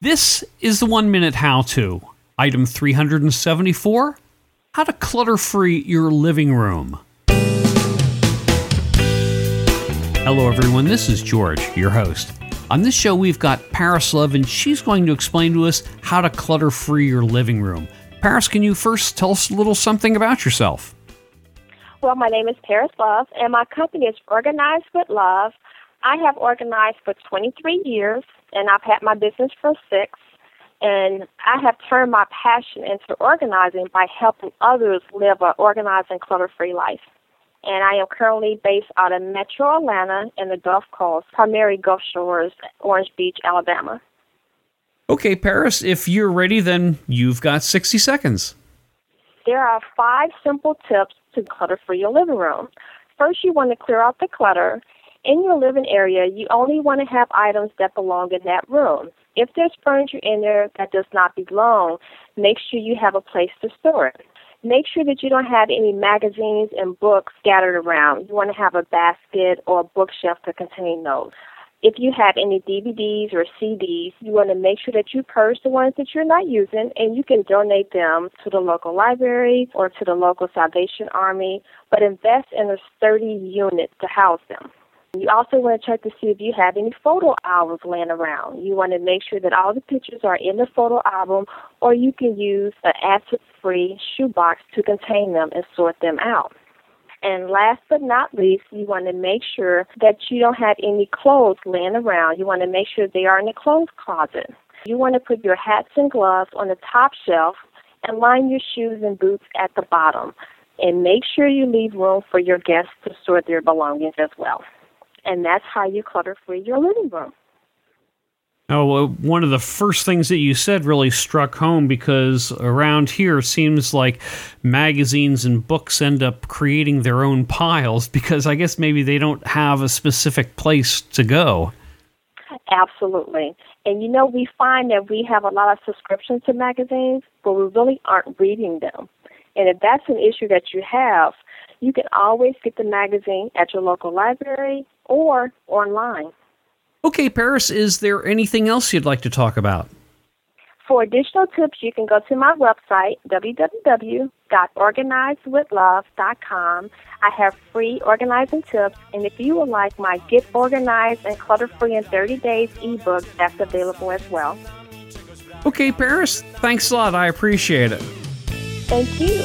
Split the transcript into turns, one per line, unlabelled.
This is the one minute how to. Item 374 How to clutter free your living room. Hello, everyone. This is George, your host. On this show, we've got Paris Love, and she's going to explain to us how to clutter free your living room. Paris, can you first tell us a little something about yourself?
Well, my name is Paris Love, and my company is Organized with Love. I have organized for 23 years, and I've had my business for six. And I have turned my passion into organizing by helping others live an organized and clutter free life. And I am currently based out of Metro Atlanta in the Gulf Coast, primary Gulf Shores, Orange Beach, Alabama.
Okay, Paris, if you're ready, then you've got 60 seconds.
There are five simple tips to clutter free your living room. First, you want to clear out the clutter in your living area, you only want to have items that belong in that room. If there's furniture in there that does not belong, make sure you have a place to store it. Make sure that you don't have any magazines and books scattered around. You want to have a basket or a bookshelf to contain those. If you have any DVDs or CDs, you want to make sure that you purge the ones that you're not using and you can donate them to the local library or to the local Salvation Army, but invest in a sturdy unit to house them. You also want to check to see if you have any photo albums laying around. You want to make sure that all the pictures are in the photo album, or you can use an acid-free shoebox to contain them and sort them out. And last but not least, you want to make sure that you don't have any clothes laying around. You want to make sure they are in the clothes closet. You want to put your hats and gloves on the top shelf and line your shoes and boots at the bottom. And make sure you leave room for your guests to store their belongings as well and that's how you clutter free your living room.
Oh, well, one of the first things that you said really struck home because around here seems like magazines and books end up creating their own piles because I guess maybe they don't have a specific place to go.
Absolutely. And you know, we find that we have a lot of subscriptions to magazines, but we really aren't reading them. And if that's an issue that you have, you can always get the magazine at your local library or online.
Okay, Paris, is there anything else you'd like to talk about?
For additional tips, you can go to my website, www.organizedwithlove.com. I have free organizing tips, and if you would like my Get Organized and Clutter Free in 30 Days ebook, that's available as well.
Okay, Paris, thanks a lot. I appreciate it.
Thank you.